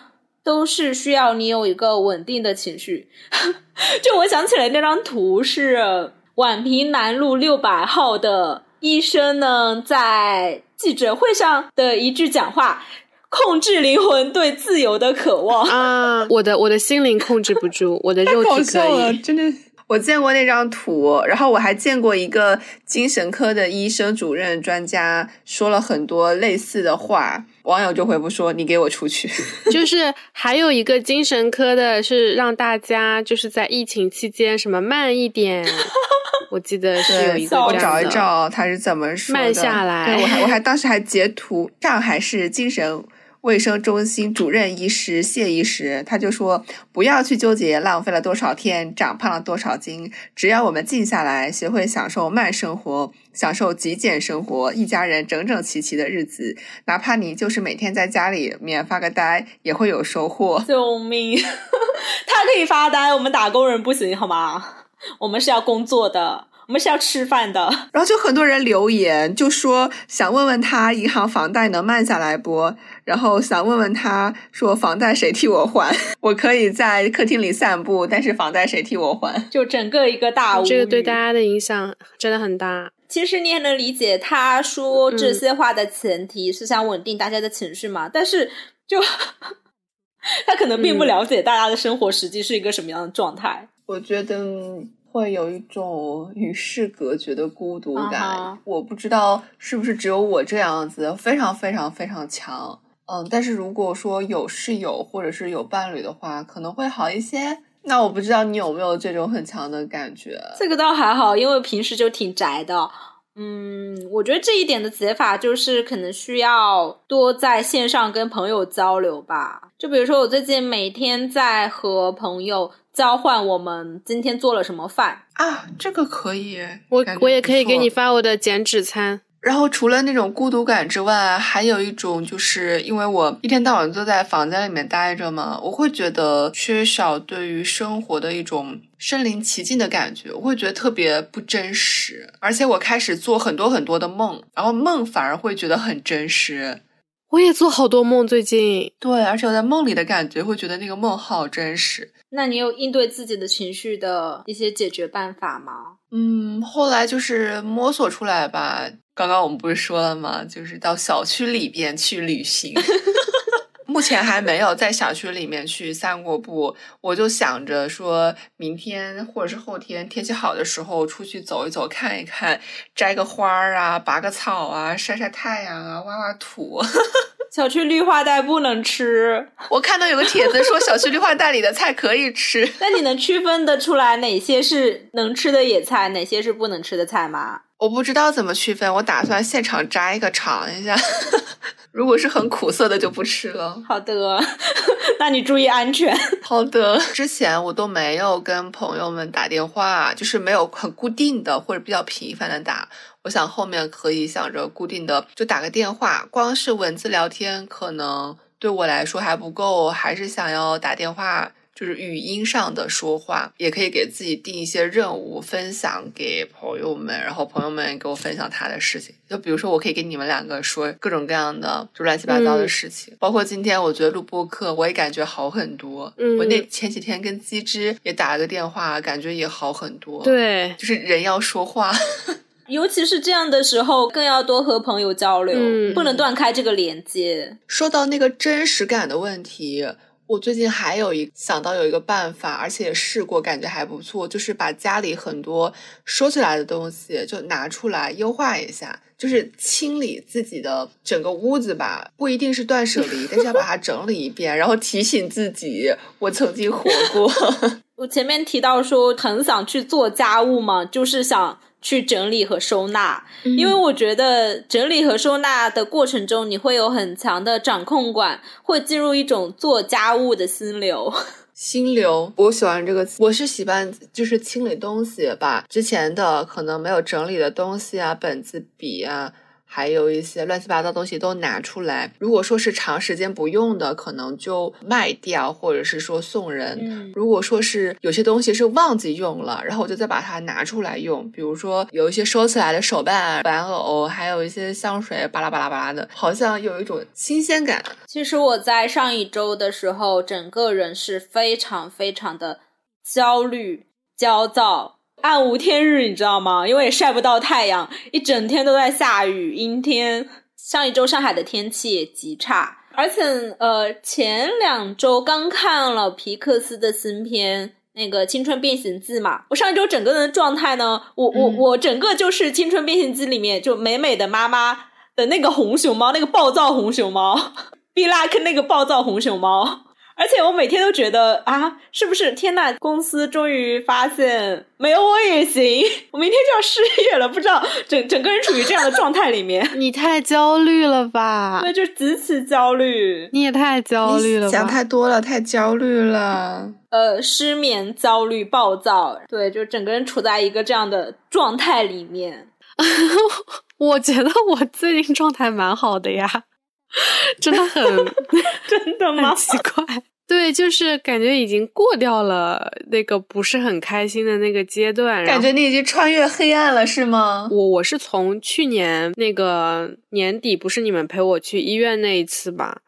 都是需要你有一个稳定的情绪。就我想起来那张图，是宛平南路六百号的医生呢，在记者会上的一句讲话，控制灵魂对自由的渴望啊！我的我的心灵控制不住，我的肉体可以，真的。我见过那张图，然后我还见过一个精神科的医生主任专家说了很多类似的话，网友就回复说：“你给我出去。”就是还有一个精神科的，是让大家就是在疫情期间什么慢一点。我记得是有一个我找一找他是怎么说的。慢下来。对我还我还当时还截图上海市精神。卫生中心主任医师谢医师，他就说：“不要去纠结浪费了多少天，长胖了多少斤，只要我们静下来，学会享受慢生活，享受极简生活，一家人整整齐齐的日子，哪怕你就是每天在家里面发个呆，也会有收获。”救命！他可以发呆，我们打工人不行好吗？我们是要工作的。我们是要吃饭的，然后就很多人留言，就说想问问他银行房贷能慢下来不？然后想问问他说房贷谁替我还？我可以在客厅里散步，但是房贷谁替我还？就整个一个大，这个对大家的影响真的很大。其实你也能理解他说这些话的前提是想稳定大家的情绪嘛，但是就他可能并不了解大家的生活实际是一个什么样的状态。我觉得。会有一种与世隔绝的孤独感，我不知道是不是只有我这样子，非常非常非常强。嗯，但是如果说有室友或者是有伴侣的话，可能会好一些。那我不知道你有没有这种很强的感觉？这个倒还好，因为平时就挺宅的。嗯，我觉得这一点的解法就是可能需要多在线上跟朋友交流吧。就比如说，我最近每天在和朋友。交换我们今天做了什么饭啊？这个可以，我我也可以给你发我的减脂餐。然后除了那种孤独感之外，还有一种就是因为我一天到晚都在房间里面待着嘛，我会觉得缺少对于生活的一种身临其境的感觉，我会觉得特别不真实。而且我开始做很多很多的梦，然后梦反而会觉得很真实。我也做好多梦，最近对，而且我在梦里的感觉会觉得那个梦好真实。那你有应对自己的情绪的一些解决办法吗？嗯，后来就是摸索出来吧。刚刚我们不是说了吗？就是到小区里边去旅行。目前还没有在小区里面去散过步，我就想着说明天或者是后天天气好的时候出去走一走，看一看，摘个花儿啊，拔个草啊，晒晒太阳啊，挖挖土。小区绿化带不能吃，我看到有个帖子说小区绿化带里的菜可以吃。那你能区分得出来哪些是能吃的野菜，哪些是不能吃的菜吗？我不知道怎么区分，我打算现场摘一个尝一下。如果是很苦涩的就不吃了。好的，那你注意安全。好的，之前我都没有跟朋友们打电话，就是没有很固定的或者比较频繁的打。我想后面可以想着固定的就打个电话，光是文字聊天可能对我来说还不够，还是想要打电话。就是语音上的说话，也可以给自己定一些任务，分享给朋友们，然后朋友们给我分享他的事情。就比如说，我可以给你们两个说各种各样的就乱七八糟的事情，包括今天我觉得录播课，我也感觉好很多。嗯，我那前几天跟机智也打了个电话，感觉也好很多。对，就是人要说话，尤其是这样的时候，更要多和朋友交流，不能断开这个连接。说到那个真实感的问题。我最近还有一想到有一个办法，而且也试过，感觉还不错，就是把家里很多收起来的东西就拿出来优化一下，就是清理自己的整个屋子吧，不一定是断舍离，但是要把它整理一遍，然后提醒自己我曾经活过。我前面提到说很想去做家务嘛，就是想。去整理和收纳，因为我觉得整理和收纳的过程中，你会有很强的掌控感，会进入一种做家务的心流。心流，我喜欢这个词。我是喜欢就是清理东西，把之前的可能没有整理的东西啊，本子、笔啊。还有一些乱七八糟东西都拿出来。如果说是长时间不用的，可能就卖掉，或者是说送人。如果说是有些东西是忘记用了，然后我就再把它拿出来用。比如说有一些收起来的手办、玩偶，还有一些香水，巴拉巴拉巴拉的，好像有一种新鲜感。其实我在上一周的时候，整个人是非常非常的焦虑、焦躁。暗无天日，你知道吗？因为也晒不到太阳，一整天都在下雨，阴天。上一周上海的天气也极差，而且呃，前两周刚看了皮克斯的新片那个《青春变形记》嘛，我上一周整个人的状态呢，我我我整个就是《青春变形记》里面就美美的妈妈的那个红熊猫，那个暴躁红熊猫，比拉克那个暴躁红熊猫。而且我每天都觉得啊，是不是天呐？公司终于发现没有我也行，我明天就要失业了，不知道整整个人处于这样的状态里面。你太焦虑了吧？对就极其焦虑。你也太焦虑了，想太多了，太焦虑了。呃，失眠、焦虑、暴躁，对，就整个人处在一个这样的状态里面。我觉得我最近状态蛮好的呀，真的很 真的吗？奇怪。对，就是感觉已经过掉了那个不是很开心的那个阶段，感觉你已经穿越黑暗了，是吗？我我是从去年那个年底，不是你们陪我去医院那一次吧？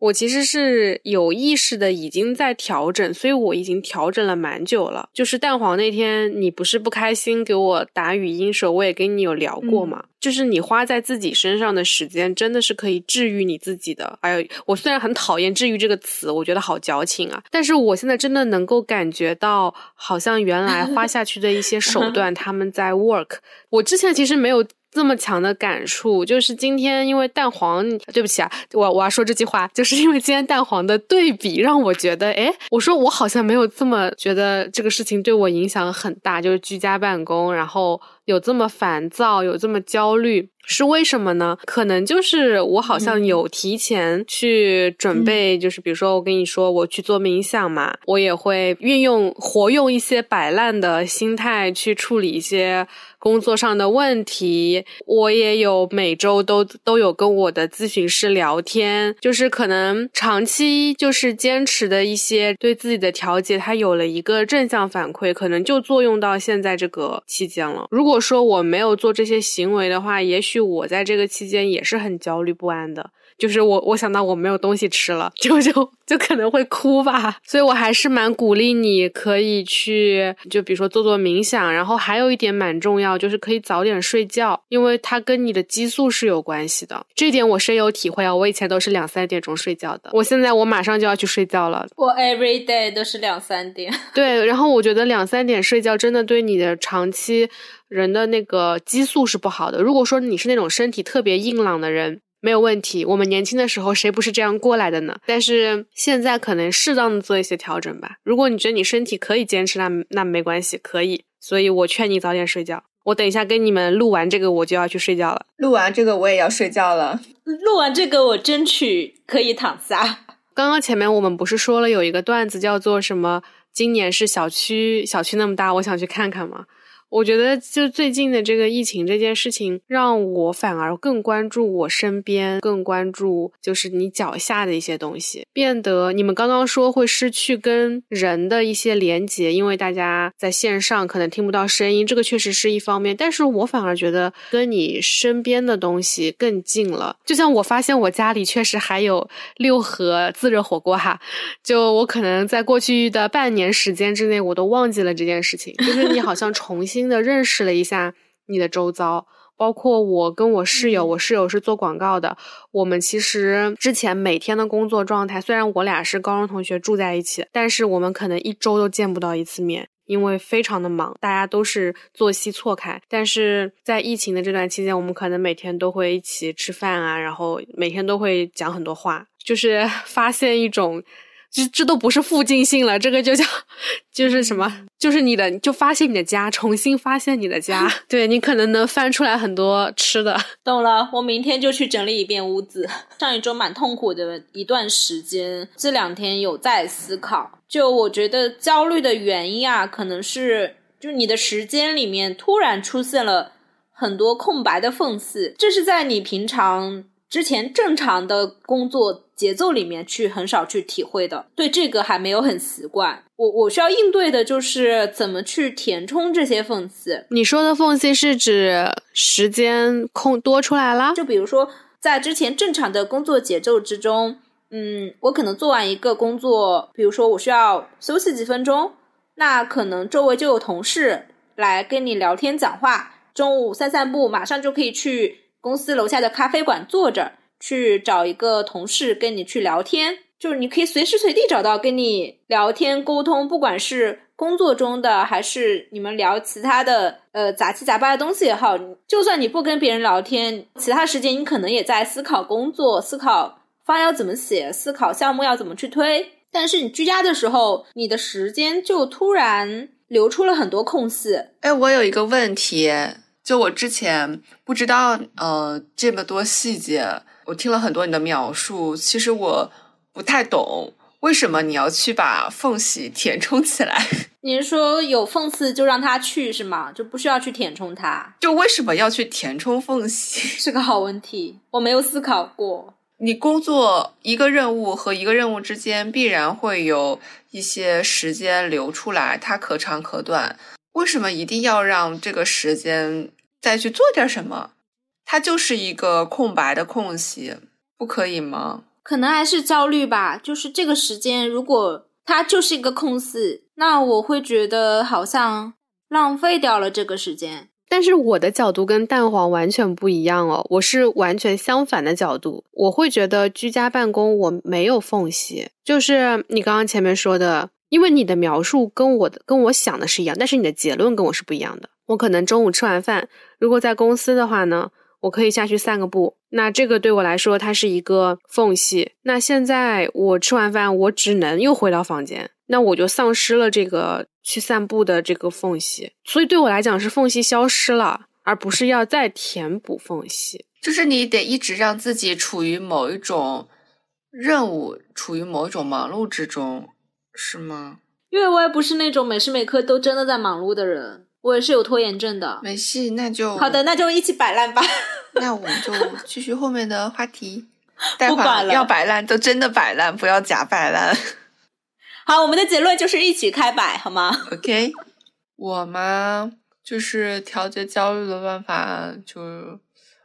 我其实是有意识的已经在调整，所以我已经调整了蛮久了。就是蛋黄那天，你不是不开心给我打语音时候，我也跟你有聊过嘛。就是你花在自己身上的时间，真的是可以治愈你自己的。哎呦，我虽然很讨厌“治愈”这个词，我觉得好矫情啊。但是我现在真的能够感觉到，好像原来花下去的一些手 段，他们在 work。我之前其实没有。这么强的感触，就是今天因为蛋黄，对不起啊，我我要说这句话，就是因为今天蛋黄的对比，让我觉得，哎，我说我好像没有这么觉得这个事情对我影响很大，就是居家办公，然后有这么烦躁，有这么焦虑。是为什么呢？可能就是我好像有提前去准备，就是比如说我跟你说我去做冥想嘛，我也会运用活用一些摆烂的心态去处理一些工作上的问题。我也有每周都都有跟我的咨询师聊天，就是可能长期就是坚持的一些对自己的调节，它有了一个正向反馈，可能就作用到现在这个期间了。如果说我没有做这些行为的话，也许。我在这个期间也是很焦虑不安的。就是我，我想到我没有东西吃了，就就就可能会哭吧。所以我还是蛮鼓励你可以去，就比如说做做冥想，然后还有一点蛮重要，就是可以早点睡觉，因为它跟你的激素是有关系的。这点我深有体会啊，我以前都是两三点钟睡觉的，我现在我马上就要去睡觉了。我 every day 都是两三点。对，然后我觉得两三点睡觉真的对你的长期人的那个激素是不好的。如果说你是那种身体特别硬朗的人。没有问题，我们年轻的时候谁不是这样过来的呢？但是现在可能适当的做一些调整吧。如果你觉得你身体可以坚持，那那没关系，可以。所以我劝你早点睡觉。我等一下跟你们录完这个，我就要去睡觉了。录完这个我也要睡觉了。录完这个我争取可以躺下。刚刚前面我们不是说了有一个段子叫做什么？今年是小区小区那么大，我想去看看吗？我觉得，就最近的这个疫情这件事情，让我反而更关注我身边，更关注就是你脚下的一些东西，变得你们刚刚说会失去跟人的一些连接，因为大家在线上可能听不到声音，这个确实是一方面。但是我反而觉得跟你身边的东西更近了。就像我发现我家里确实还有六盒自热火锅哈，就我可能在过去的半年时间之内，我都忘记了这件事情，就是你好像重新。新的认识了一下你的周遭，包括我跟我室友，我室友是做广告的。我们其实之前每天的工作状态，虽然我俩是高中同学住在一起，但是我们可能一周都见不到一次面，因为非常的忙，大家都是作息错开。但是在疫情的这段期间，我们可能每天都会一起吃饭啊，然后每天都会讲很多话，就是 发现一种。这这都不是附近性了，这个就叫就是什么？就是你的，就发现你的家，重新发现你的家。对你可能能翻出来很多吃的。懂了，我明天就去整理一遍屋子。上一周蛮痛苦的一段时间，这两天有在思考。就我觉得焦虑的原因啊，可能是就你的时间里面突然出现了很多空白的缝隙，这是在你平常。之前正常的工作节奏里面去很少去体会的，对这个还没有很习惯。我我需要应对的就是怎么去填充这些缝隙。你说的缝隙是指时间空多出来啦？就比如说在之前正常的工作节奏之中，嗯，我可能做完一个工作，比如说我需要休息几分钟，那可能周围就有同事。来跟你聊天讲话，中午散散步，马上就可以去公司楼下的咖啡馆坐着，去找一个同事跟你去聊天，就是你可以随时随地找到跟你聊天沟通，不管是工作中的还是你们聊其他的呃杂七杂八的东西也好，就算你不跟别人聊天，其他时间你可能也在思考工作，思考方案要怎么写，思考项目要怎么去推。但是你居家的时候，你的时间就突然留出了很多空隙。哎，我有一个问题，就我之前不知道呃这么多细节，我听了很多你的描述，其实我不太懂为什么你要去把缝隙填充起来。你是说有缝隙就让它去是吗？就不需要去填充它？就为什么要去填充缝隙？是个好问题，我没有思考过。你工作一个任务和一个任务之间必然会有一些时间留出来，它可长可短。为什么一定要让这个时间再去做点什么？它就是一个空白的空隙，不可以吗？可能还是焦虑吧。就是这个时间，如果它就是一个空隙，那我会觉得好像浪费掉了这个时间。但是我的角度跟蛋黄完全不一样哦，我是完全相反的角度。我会觉得居家办公我没有缝隙，就是你刚刚前面说的，因为你的描述跟我的跟我想的是一样，但是你的结论跟我是不一样的。我可能中午吃完饭，如果在公司的话呢，我可以下去散个步，那这个对我来说它是一个缝隙。那现在我吃完饭，我只能又回到房间。那我就丧失了这个去散步的这个缝隙，所以对我来讲是缝隙消失了，而不是要再填补缝隙。就是你得一直让自己处于某一种任务，处于某一种忙碌之中，是吗？因为我也不是那种每时每刻都真的在忙碌的人，我也是有拖延症的。没戏，那就好的，那就一起摆烂吧。那我们就继续后面的话题。不管了，要摆烂就真的摆烂，不要假摆烂。好，我们的结论就是一起开摆，好吗？OK，我嘛就是调节焦虑的办法，就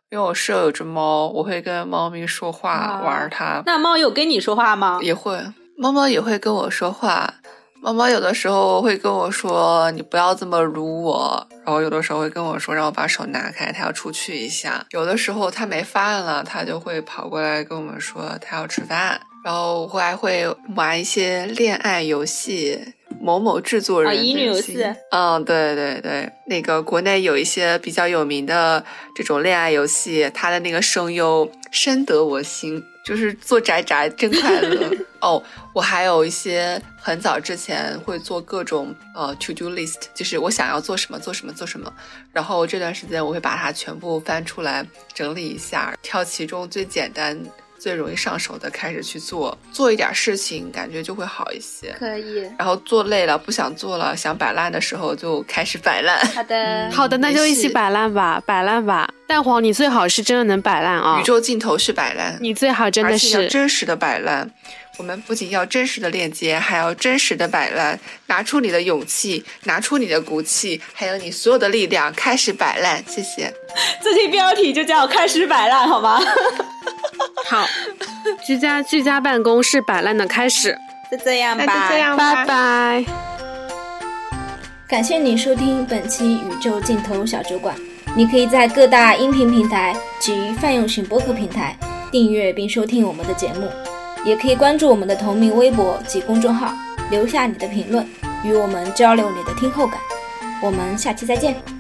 因为我舍友有只猫，我会跟猫咪说话，玩它。那猫有跟你说话吗？也会，猫猫也会跟我说话。猫猫有的时候会跟我说：“你不要这么撸我。”然后有的时候会跟我说：“让我把手拿开，它要出去一下。”有的时候它没饭了，它就会跑过来跟我们说：“它要吃饭。”然后我还会玩一些恋爱游戏，某某制作人乙女游戏。嗯，对对对，那个国内有一些比较有名的这种恋爱游戏，它的那个声优深得我心，就是做宅宅真快乐。哦，我还有一些很早之前会做各种呃 to do list，就是我想要做什么做什么做什么，然后这段时间我会把它全部翻出来整理一下，挑其中最简单。最容易上手的开始去做，做一点事情，感觉就会好一些。可以。然后做累了，不想做了，想摆烂的时候，就开始摆烂。好的，好的，那就一起摆烂吧，摆烂吧。蛋黄，你最好是真的能摆烂啊！宇宙尽头是摆烂，你最好真的是真实的摆烂。我们不仅要真实的链接，还要真实的摆烂。拿出你的勇气，拿出你的骨气，还有你所有的力量，开始摆烂。谢谢。这期标题就叫“开始摆烂”，好吗？好，居家居家办公是摆烂的开始，就这样吧，就这样吧，拜拜。感谢你收听本期宇宙尽头小酒馆，你可以在各大音频平台及泛用型播客平台订阅并收听我们的节目，也可以关注我们的同名微博及公众号，留下你的评论，与我们交流你的听后感。我们下期再见。